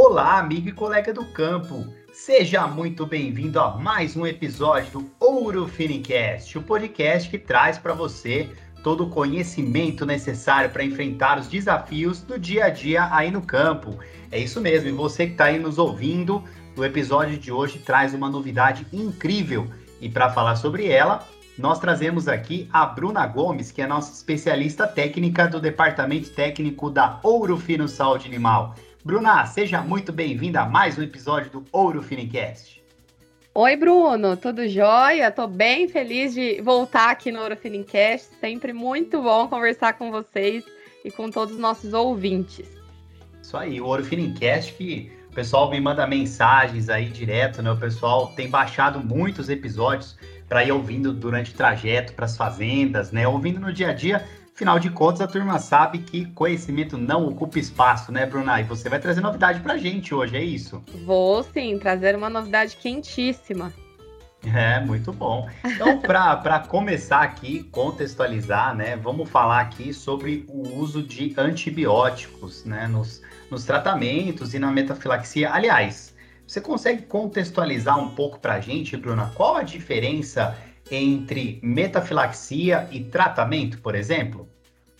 Olá, amigo e colega do campo. Seja muito bem-vindo a mais um episódio do Ouro Finicast, o podcast que traz para você todo o conhecimento necessário para enfrentar os desafios do dia a dia aí no campo. É isso mesmo, e você que está aí nos ouvindo, o episódio de hoje traz uma novidade incrível. E para falar sobre ela, nós trazemos aqui a Bruna Gomes, que é nossa especialista técnica do Departamento Técnico da Ouro Fino Saúde Animal. Bruna, seja muito bem-vinda a mais um episódio do Ouro Finicast. Oi, Bruno, tudo jóia? Tô bem feliz de voltar aqui no Ouro Finicast. Sempre muito bom conversar com vocês e com todos os nossos ouvintes. Isso aí, o Ouro Finicast que o pessoal me manda mensagens aí direto, né? O pessoal tem baixado muitos episódios para ir ouvindo durante o trajeto para as fazendas, né? Ouvindo no dia a dia. Afinal de contas, a turma sabe que conhecimento não ocupa espaço, né, Bruna? E você vai trazer novidade para a gente hoje, é isso? Vou sim, trazer uma novidade quentíssima. É, muito bom. Então, para começar aqui, contextualizar, né, vamos falar aqui sobre o uso de antibióticos, né, nos, nos tratamentos e na metafilaxia. Aliás, você consegue contextualizar um pouco para a gente, Bruna, qual a diferença entre metafilaxia e tratamento, por exemplo?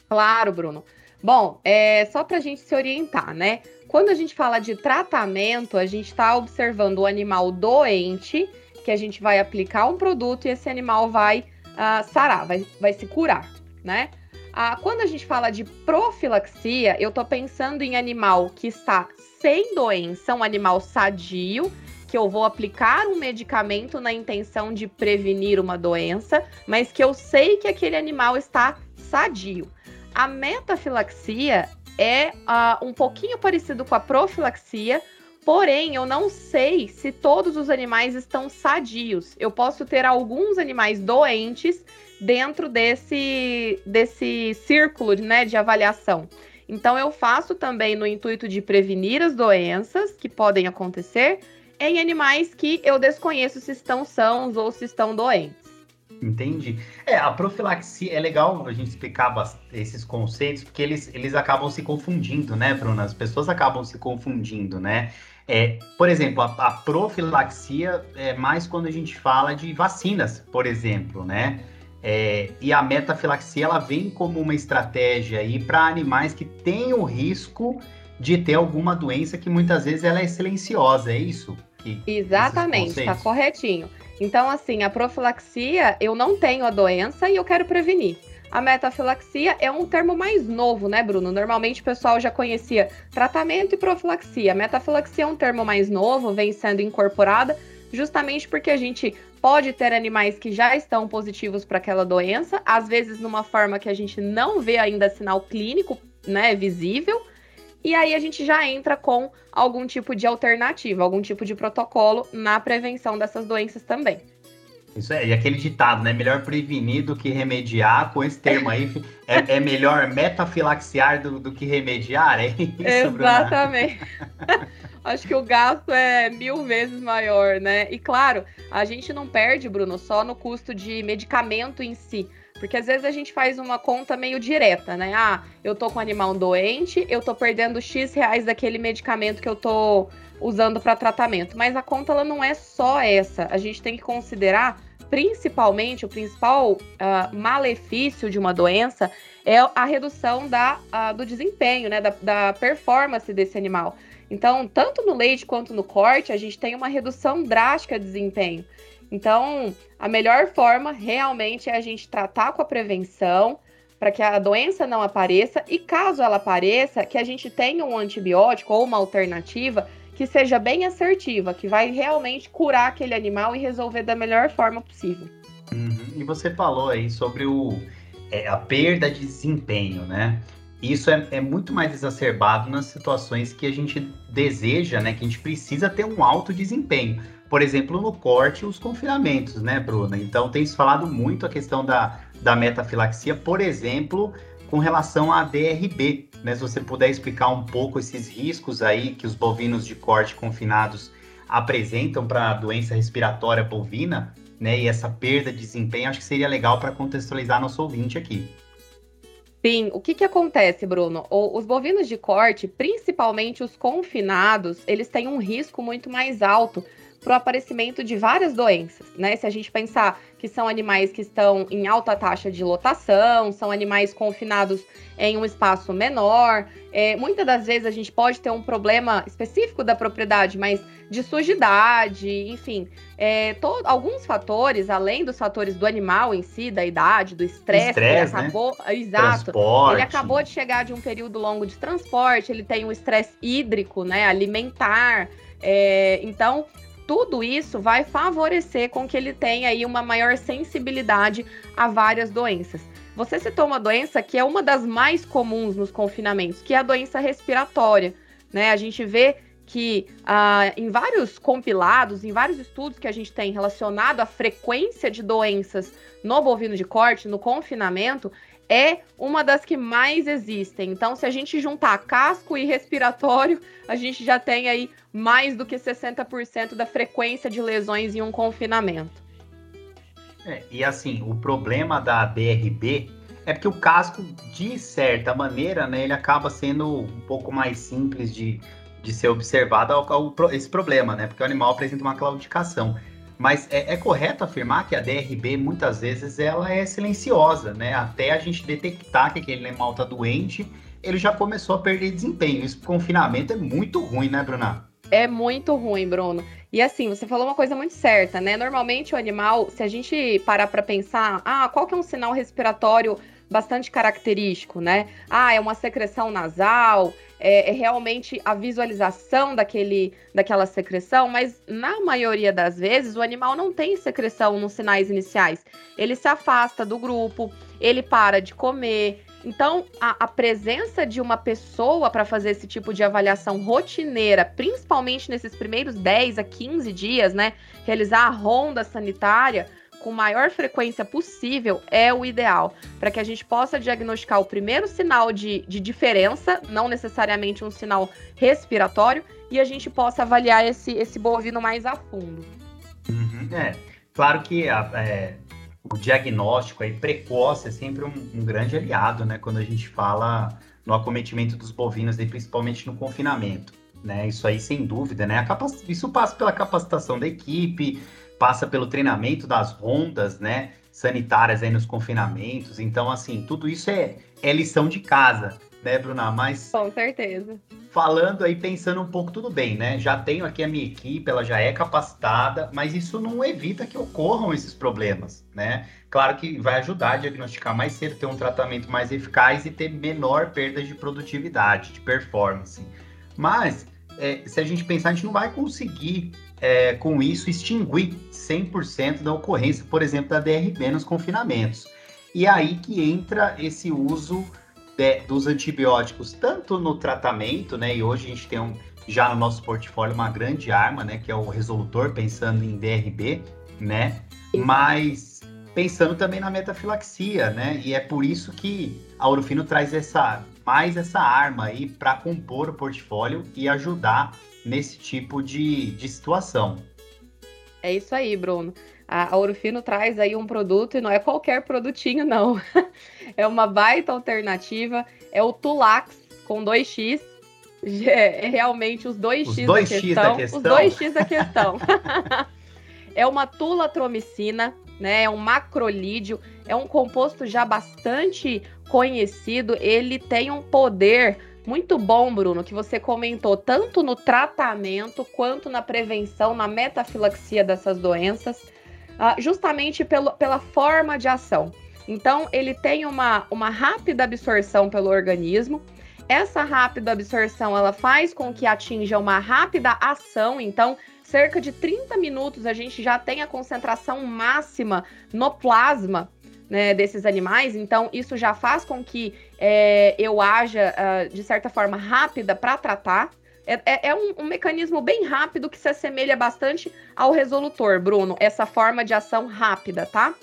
Claro, Bruno. Bom, é só para a gente se orientar, né? Quando a gente fala de tratamento, a gente está observando o animal doente, que a gente vai aplicar um produto e esse animal vai uh, sarar, vai, vai se curar, né? Ah, quando a gente fala de profilaxia, eu estou pensando em animal que está sem doença, um animal sadio, que eu vou aplicar um medicamento na intenção de prevenir uma doença, mas que eu sei que aquele animal está sadio. A metafilaxia é uh, um pouquinho parecido com a profilaxia, porém eu não sei se todos os animais estão sadios. Eu posso ter alguns animais doentes dentro desse, desse círculo né, de avaliação. Então, eu faço também no intuito de prevenir as doenças que podem acontecer em animais que eu desconheço se estão sãos ou se estão doentes. Entendi. É, a profilaxia é legal a gente explicar esses conceitos, porque eles, eles acabam se confundindo, né, Bruna? As pessoas acabam se confundindo, né? É, por exemplo, a, a profilaxia é mais quando a gente fala de vacinas, por exemplo, né? É, e a metafilaxia ela vem como uma estratégia aí para animais que têm o risco de ter alguma doença que muitas vezes ela é silenciosa, é isso? Que, Exatamente, está corretinho. Então, assim, a profilaxia, eu não tenho a doença e eu quero prevenir. A metafilaxia é um termo mais novo, né, Bruno? Normalmente o pessoal já conhecia tratamento e profilaxia. A metafilaxia é um termo mais novo, vem sendo incorporada justamente porque a gente pode ter animais que já estão positivos para aquela doença, às vezes numa forma que a gente não vê ainda sinal clínico, né, visível, e aí a gente já entra com algum tipo de alternativa, algum tipo de protocolo na prevenção dessas doenças também. Isso é, e aquele ditado, né? Melhor prevenir do que remediar, com esse termo aí, é, é melhor metafilaxiar do, do que remediar, é isso, Exatamente. acho que o gasto é mil vezes maior, né? E claro, a gente não perde, Bruno, só no custo de medicamento em si. Porque às vezes a gente faz uma conta meio direta, né? Ah, eu tô com um animal doente, eu tô perdendo X reais daquele medicamento que eu tô usando para tratamento. Mas a conta ela não é só essa. A gente tem que considerar, principalmente, o principal uh, malefício de uma doença é a redução da, uh, do desempenho, né? Da, da performance desse animal. Então, tanto no leite quanto no corte, a gente tem uma redução drástica de desempenho. Então, a melhor forma realmente é a gente tratar com a prevenção para que a doença não apareça e caso ela apareça, que a gente tenha um antibiótico ou uma alternativa que seja bem assertiva, que vai realmente curar aquele animal e resolver da melhor forma possível. Uhum. E você falou aí sobre o, é, a perda de desempenho, né? isso é, é, muito mais exacerbado nas situações que a gente deseja, né? Que a gente precisa ter um alto desempenho. Por exemplo, no corte, os confinamentos, né, Bruna? Então, tem se falado muito a questão da, da metafilaxia, por exemplo, com relação à DRB, né? Se você puder explicar um pouco esses riscos aí que os bovinos de corte confinados apresentam para a doença respiratória bovina, né? E essa perda de desempenho, acho que seria legal para contextualizar nosso ouvinte aqui. Sim, o que, que acontece, Bruno? O, os bovinos de corte, principalmente os confinados, eles têm um risco muito mais alto para o aparecimento de várias doenças, né? Se a gente pensar que são animais que estão em alta taxa de lotação, são animais confinados em um espaço menor, é, muitas das vezes a gente pode ter um problema específico da propriedade, mas de sujidade, enfim, é, alguns fatores, além dos fatores do animal em si, da idade, do estresse, ele né? acabou, né? exato, transporte. ele acabou de chegar de um período longo de transporte, ele tem um estresse hídrico, né, alimentar, é, então tudo isso vai favorecer com que ele tenha aí uma maior sensibilidade a várias doenças. Você citou uma doença que é uma das mais comuns nos confinamentos, que é a doença respiratória. Né? A gente vê que ah, em vários compilados, em vários estudos que a gente tem relacionado à frequência de doenças no bovino de corte, no confinamento, é uma das que mais existem. Então, se a gente juntar casco e respiratório, a gente já tem aí mais do que 60% da frequência de lesões em um confinamento. É, e assim, o problema da DRB é porque o casco, de certa maneira, né, ele acaba sendo um pouco mais simples de, de ser observado ao, ao, esse problema, né? Porque o animal apresenta uma claudicação. Mas é, é, correto afirmar que a DRB muitas vezes ela é silenciosa, né? Até a gente detectar que aquele animal está doente, ele já começou a perder desempenho. Isso confinamento é muito ruim, né, Bruna? É muito ruim, Bruno. E assim, você falou uma coisa muito certa, né? Normalmente o animal, se a gente parar para pensar, ah, qual que é um sinal respiratório bastante característico, né? Ah, é uma secreção nasal, é, é, realmente a visualização daquele, daquela secreção, mas na maioria das vezes o animal não tem secreção nos sinais iniciais. Ele se afasta do grupo, ele para de comer. Então, a, a presença de uma pessoa para fazer esse tipo de avaliação rotineira, principalmente nesses primeiros 10 a 15 dias, né? Realizar a ronda sanitária com maior frequência possível é o ideal, para que a gente possa diagnosticar o primeiro sinal de, de diferença, não necessariamente um sinal respiratório, e a gente possa avaliar esse, esse bovino mais a fundo. Uhum, é, claro que a, é, o diagnóstico aí precoce é sempre um, um, grande aliado, né, quando a gente fala no acometimento dos bovinos, e principalmente no confinamento. Né, isso aí sem dúvida, né? Isso passa pela capacitação da equipe, passa pelo treinamento das rondas, né, sanitárias aí nos confinamentos. Então, assim, tudo isso é, é lição de casa, né, Bruna? Mas. Com certeza. Falando aí, pensando um pouco, tudo bem, né? Já tenho aqui a minha equipe, ela já é capacitada, mas isso não evita que ocorram esses problemas, né? Claro que vai ajudar a diagnosticar mais cedo, ter um tratamento mais eficaz e ter menor perda de produtividade, de performance. Mas, é, se a gente pensar, a gente não vai conseguir é, com isso, extinguir 100% da ocorrência, por exemplo, da DRB nos confinamentos. E é aí que entra esse uso de, dos antibióticos, tanto no tratamento, né? E hoje a gente tem um, já no nosso portfólio uma grande arma, né? Que é o resolutor, pensando em DRB, né? Mas pensando também na metafilaxia, né? E é por isso que a Orofino traz essa mais essa arma aí para compor o portfólio e ajudar nesse tipo de, de situação. É isso aí, Bruno. A, a Orofino traz aí um produto e não é qualquer produtinho, não. é uma baita alternativa. É o Tulax com 2x. É, é realmente os 2x, os 2x da, questão, da questão. Os 2x da questão. é uma tulatromicina, né? É um macrolídeo. É um composto já bastante conhecido. Ele tem um poder muito bom, Bruno, que você comentou tanto no tratamento quanto na prevenção, na metafilaxia dessas doenças, uh, justamente pelo, pela forma de ação. Então, ele tem uma, uma rápida absorção pelo organismo. Essa rápida absorção ela faz com que atinja uma rápida ação. Então, cerca de 30 minutos a gente já tem a concentração máxima no plasma né, desses animais, então isso já faz com que é, eu haja, uh, de certa forma, rápida para tratar. É, é, é um, um, mecanismo bem rápido que se assemelha bastante ao resolutor, Bruno, essa forma de ação rápida, tá?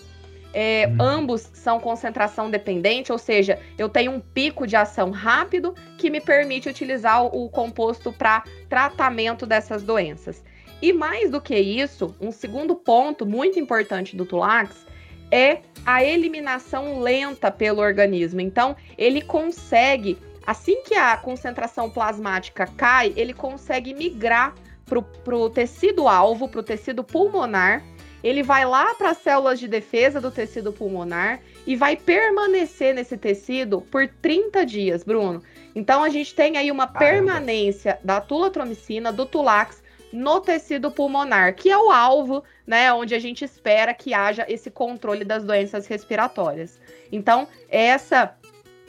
É, uhum. Ambos são concentração dependente, ou seja, eu tenho um pico de ação rápido que me permite utilizar o, o composto para tratamento dessas doenças. E mais do que isso, um segundo ponto muito importante do Tulax é a eliminação lenta pelo organismo. Então, ele consegue, assim que a concentração plasmática cai, ele consegue migrar para o tecido alvo, para o tecido pulmonar. Ele vai lá para as células de defesa do tecido pulmonar e vai permanecer nesse tecido por 30 dias, Bruno. Então a gente tem aí uma Caramba. permanência da tulatromicina, do Tulax, no tecido pulmonar, que é o alvo, né, onde a gente espera que haja esse controle das doenças respiratórias. Então, essa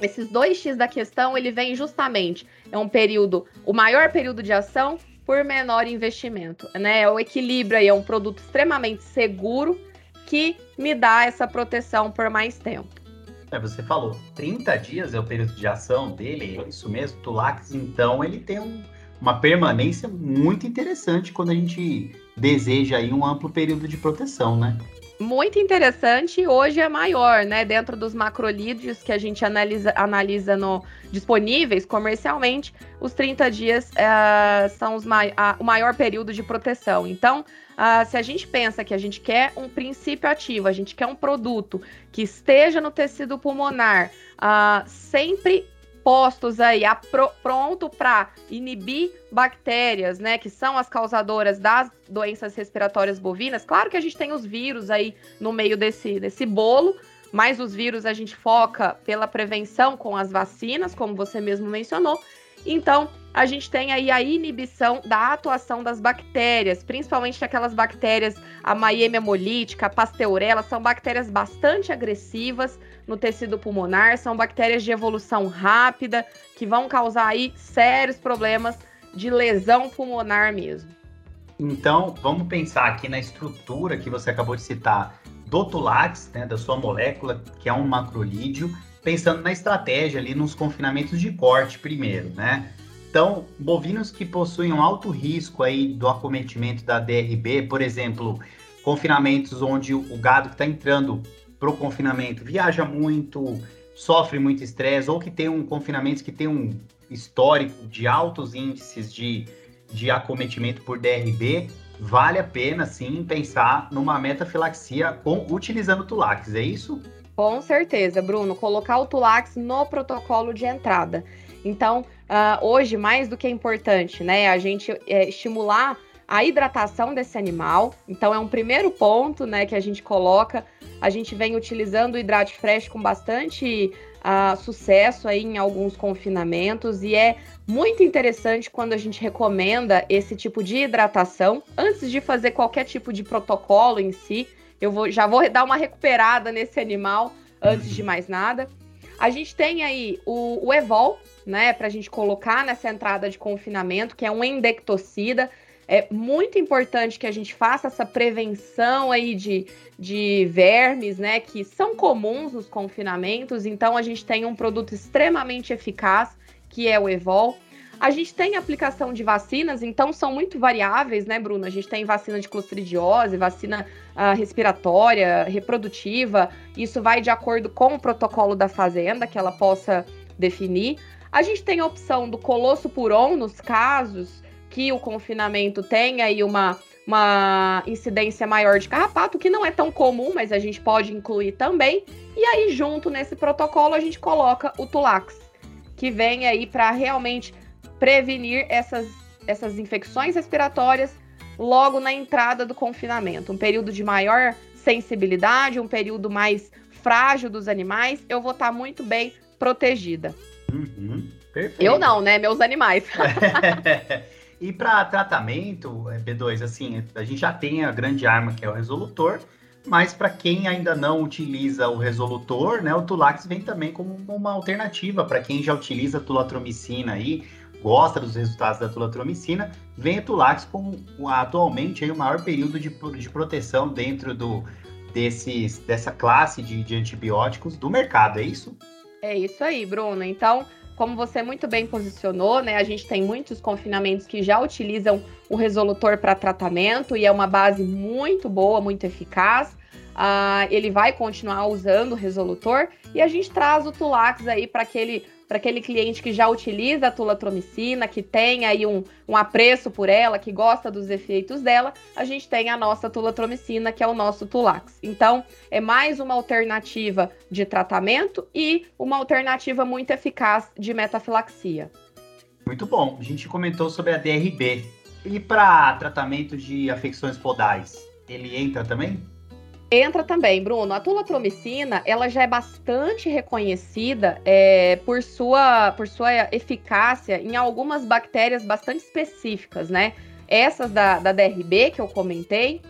esses dois X da questão, ele vem justamente é um período, o maior período de ação por menor investimento, né? O equilíbrio aí é um produto extremamente seguro que me dá essa proteção por mais tempo. É, você falou, 30 dias é o período de ação dele, é isso mesmo? Tulax, então, ele tem um, uma permanência muito interessante quando a gente deseja aí um amplo período de proteção, né? Muito interessante, hoje é maior, né? Dentro dos macrolídeos que a gente analisa, analisa no, disponíveis comercialmente, os 30 dias uh, são os mai uh, o maior período de proteção. Então, uh, se a gente pensa que a gente quer um princípio ativo, a gente quer um produto que esteja no tecido pulmonar, sempre postos aí a pro, pronto para inibir bactérias, né, que são as causadoras das doenças respiratórias bovinas. Claro que a gente tem os vírus aí no meio desse, desse bolo, mas os vírus a gente foca pela prevenção com as vacinas, como você mesmo mencionou. Então, a gente tem aí a inibição da atuação das bactérias, principalmente aquelas bactérias, a Miami hemolítica, a Pasteurella, são bactérias bastante agressivas no tecido pulmonar, são bactérias de evolução rápida que vão causar aí sérios problemas de lesão pulmonar mesmo. Então, vamos pensar aqui na estrutura que você acabou de citar do Tulax, né, da sua molécula, que é um macrolídeo, pensando na estratégia ali nos confinamentos de corte primeiro, né? Então, bovinos que possuem um alto risco aí do acometimento da DRB, por exemplo, confinamentos onde o gado que está entrando para o confinamento viaja muito, sofre muito estresse, ou que tem um confinamento que tem um histórico de altos índices de, de acometimento por DRB, vale a pena sim pensar numa metafilaxia com, utilizando Tulax, é isso? Com certeza, Bruno, colocar o Tulax no protocolo de entrada. Então, uh, hoje, mais do que é importante, né, a gente é, estimular a hidratação desse animal. Então, é um primeiro ponto, né, que a gente coloca. A gente vem utilizando o Hidrate Fresh com bastante uh, sucesso aí em alguns confinamentos e é muito interessante quando a gente recomenda esse tipo de hidratação antes de fazer qualquer tipo de protocolo em si. Eu vou, já vou dar uma recuperada nesse animal antes de mais nada. A gente tem aí o, o Evol, né, para a gente colocar nessa entrada de confinamento, que é um endectocida. É muito importante que a gente faça essa prevenção aí de, de vermes, né, que são comuns nos confinamentos. Então, a gente tem um produto extremamente eficaz, que é o Evol. A gente tem aplicação de vacinas, então são muito variáveis, né, Bruno? A gente tem vacina de clostridiose, vacina uh, respiratória, reprodutiva. Isso vai de acordo com o protocolo da fazenda que ela possa definir. A gente tem a opção do colosso puron nos casos que o confinamento tem aí uma, uma incidência maior de carrapato, que não é tão comum, mas a gente pode incluir também. E aí, junto nesse protocolo, a gente coloca o Tulax, que vem aí para realmente prevenir essas, essas infecções respiratórias logo na entrada do confinamento. Um período de maior sensibilidade, um período mais frágil dos animais, eu vou estar tá muito bem protegida. Uhum, eu não, né? Meus animais. E para tratamento, é, B2, assim, a gente já tem a grande arma que é o resolutor, mas para quem ainda não utiliza o resolutor, né, o Tulax vem também como uma alternativa para quem já utiliza a tulatromicina aí, gosta dos resultados da tulatromicina, vem o Tulax com atualmente aí, o maior período de, de proteção dentro do, desses, dessa classe de, de antibióticos do mercado, é isso? É isso aí, Bruno. Então, como você muito bem posicionou, né, a gente tem muitos confinamentos que já utilizam o resolutor para tratamento e é uma base muito boa, muito eficaz. uh, ele vai continuar usando o resolutor e a gente traz o Tulax aí para aquele para aquele cliente que já utiliza a tulatromicina, que tem aí um, um apreço por ela, que gosta dos efeitos dela, a gente tem a nossa tulatromicina, que é o nosso Tulax. Então, é mais uma alternativa de tratamento e uma alternativa muito eficaz de metafilaxia. Muito bom. A gente comentou sobre a DRB. E para tratamento de afecções podais, ele entra também? Entra também, Bruno. A tulatromicina, ela já é bastante reconhecida é, por, sua, por sua eficácia em algumas bactérias bastante específicas, né? Essas da, da DRB que eu comentei,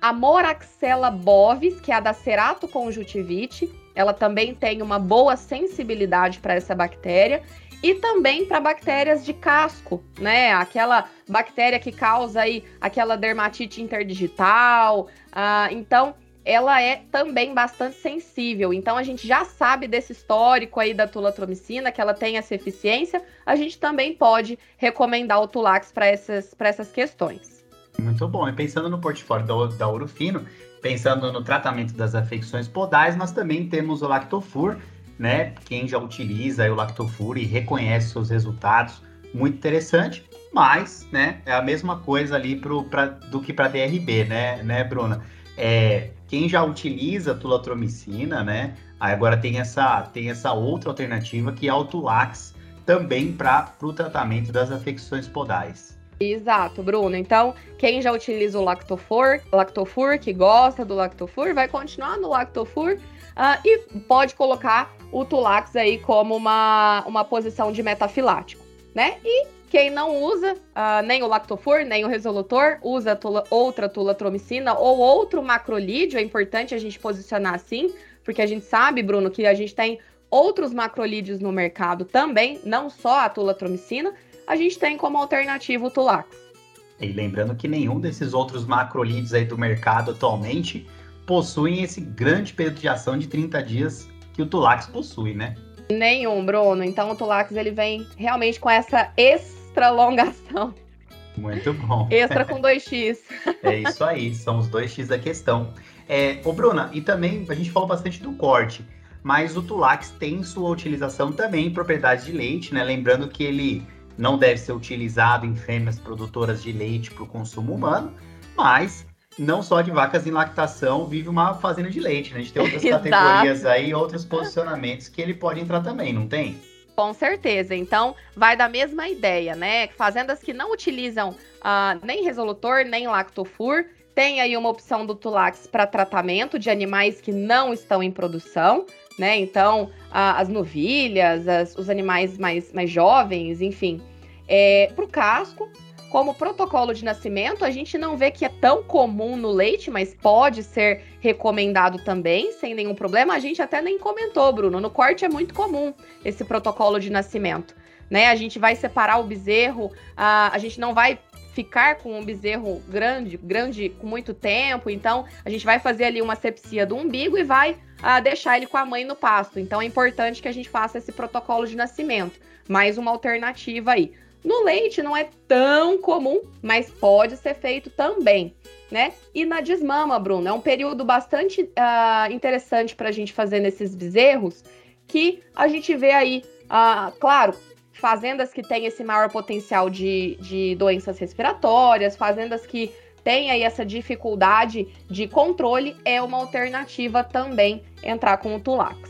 a Moraxella bovis, que é a da Ceratoconjuntivite, ela também tem uma boa sensibilidade para essa bactéria e também para bactérias de casco, né? Aquela bactéria que causa aí aquela dermatite interdigital. Ah, então, ela é também bastante sensível. Então a gente já sabe desse histórico aí da tulatromicina, que ela tem essa eficiência. A gente também pode recomendar o Tulax para essas, essas questões. Muito bom. E pensando no portfólio da, da Urufino, pensando no tratamento das afecções podais, nós também temos o Lactofur, né? Quem já utiliza o Lactofur e reconhece seus resultados, muito interessante. Mas, né, é a mesma coisa ali pro, pra, do que para DRB, né, né, Bruna? É, quem já utiliza tulatromicina, né? Agora tem essa, tem essa outra alternativa que é o Tulax, também para o tratamento das afecções podais. Exato, Bruno. Então, quem já utiliza o Lactofur, Lactofur, que gosta do Lactofur, vai continuar no Lactofur uh, e pode colocar o Tulax aí como uma, uma posição de metafilático, né? E quem não usa uh, nem o lactofor, nem o resolutor, usa tula, outra tulatromicina ou outro macrolídeo, é importante a gente posicionar assim, porque a gente sabe, Bruno, que a gente tem outros macrolídeos no mercado também, não só a tulatromicina, a gente tem como alternativa o Tulax. E lembrando que nenhum desses outros macrolídeos aí do mercado atualmente possuem esse grande período de ação de 30 dias que o Tulax possui, né? Nenhum, Bruno. Então o Tulax ele vem realmente com essa ex extra longação. Muito bom. Extra com 2x. é isso aí, são os 2x da questão. É, ô, Bruna, e também a gente falou bastante do corte, mas o Tulax tem sua utilização também em propriedades de leite, né? Lembrando que ele não deve ser utilizado em fêmeas produtoras de leite para o consumo humano, mas não só de vacas em lactação vive uma fazenda de leite, né? A gente tem outras categorias aí, outros posicionamentos que ele pode entrar também, não tem? Com certeza. Então, vai da mesma ideia, né? Fazendas que não utilizam uh, nem resolutor, nem lactofur, tem aí uma opção do Tulax para tratamento de animais que não estão em produção, né? Então, as novilhas, as, os animais mais, mais jovens, enfim. É, para o casco, como protocolo de nascimento, a gente não vê que é tão comum no leite, mas pode ser recomendado também, sem nenhum problema. A gente até nem comentou, Bruno. No corte é muito comum esse protocolo de nascimento. Né? A gente vai separar o bezerro, a, a gente não vai ficar com um bezerro grande, grande com muito tempo. Então, a gente vai fazer ali uma sepsia do umbigo e vai deixar ele com a mãe no pasto. Então, é importante que a gente faça esse protocolo de nascimento. Mais uma alternativa aí. No leite não é tão comum, mas pode ser feito também, né? E na desmama, Bruno, é um período bastante uh, interessante para a gente fazer nesses bezerros, que a gente vê aí, uh, claro, fazendas que têm esse maior potencial de, de doenças respiratórias, fazendas que têm aí essa dificuldade de controle, é uma alternativa também entrar com o Tulax.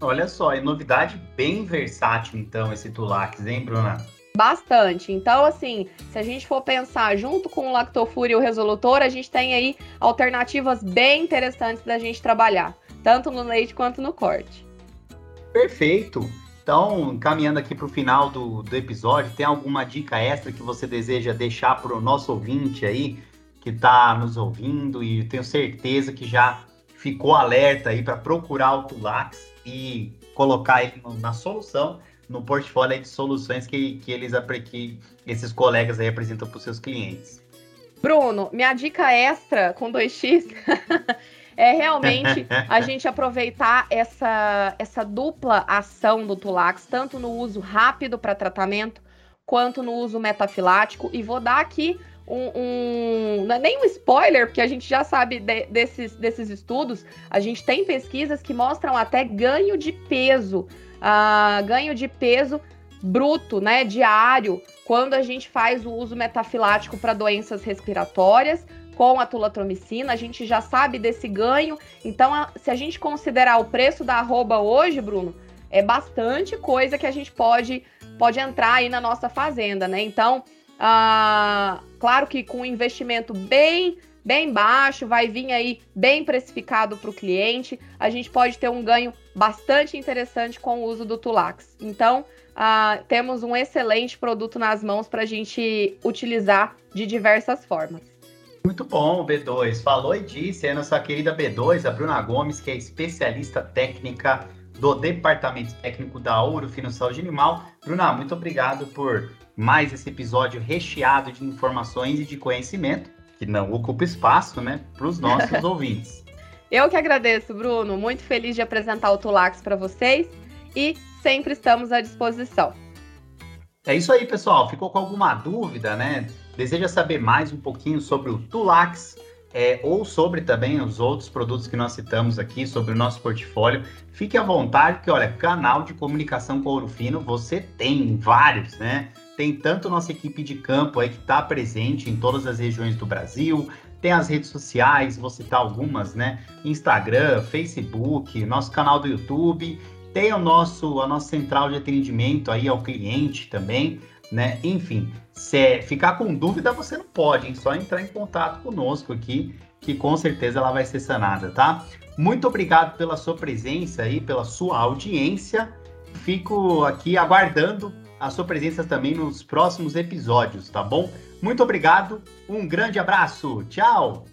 Olha só, é novidade bem versátil então esse Tulax, hein, Bruna? Bastante. Então, assim, se a gente for pensar junto com o Lactofúria e o Resolutor, a gente tem aí alternativas bem interessantes da gente trabalhar, tanto no leite quanto no corte. Perfeito. Então, caminhando aqui para o final do, do episódio, tem alguma dica extra que você deseja deixar para o nosso ouvinte aí, que está nos ouvindo e tenho certeza que já ficou alerta aí para procurar o Tulax e colocar ele na solução no portfólio de soluções que, que eles que esses colegas aí apresentam para os seus clientes. Bruno, minha dica extra com 2x é realmente a gente aproveitar essa, essa dupla ação do Tulax, tanto no uso rápido para tratamento, quanto no uso metafilático. E vou dar aqui um, um, não é nem um spoiler, porque a gente já sabe de, desses, desses estudos, a gente tem pesquisas que mostram até ganho de peso, ganho de peso bruto, né, diário, quando a gente faz o uso metafilático para doenças respiratórias, com a tulatromicina, a gente já sabe desse ganho. Então, a, se a gente considerar o preço da arroba hoje, Bruno, é bastante coisa que a gente pode, pode entrar aí na nossa fazenda, né? Então, ah, claro que com um investimento bem bem baixo, vai vir aí bem precificado para o cliente, a gente pode ter um ganho bastante interessante com o uso do Tulax. Então, ah, temos um excelente produto nas mãos para a gente utilizar de diversas formas. Muito bom, B2. Falou e disse é nossa querida B2, a Bruna Gomes, que é especialista técnica do Departamento Técnico da Ouro Fino Saúde Animal. Bruna, muito obrigado por mais esse episódio recheado de informações e de conhecimento, que não ocupa espaço, né, para os nossos ouvintes. Eu que agradeço, Bruno. Muito feliz de apresentar o Tulax para vocês e sempre estamos à disposição. É isso aí, pessoal. Ficou com alguma dúvida, né? Deseja saber mais um pouquinho sobre o Tulax? é, ou sobre também os outros produtos que nós citamos aqui, sobre o nosso portfólio, fique à vontade, que olha, canal de comunicação com ouro fino, você tem vários, né? Tem tanto nossa equipe de campo aí que está presente em todas as regiões do Brasil, tem as redes sociais, vou citar algumas, né? Instagram, Facebook, nosso canal do YouTube, tem o nosso, a nossa central de atendimento aí ao cliente também né? Enfim, se ficar com dúvida, você não pode, hein? Só entrar em contato conosco aqui, que com certeza ela vai ser sanada, tá? Muito obrigado pela sua presença aí, pela sua audiência. Fico aqui aguardando a sua presença também nos próximos episódios, tá bom? Muito obrigado, um grande abraço, tchau!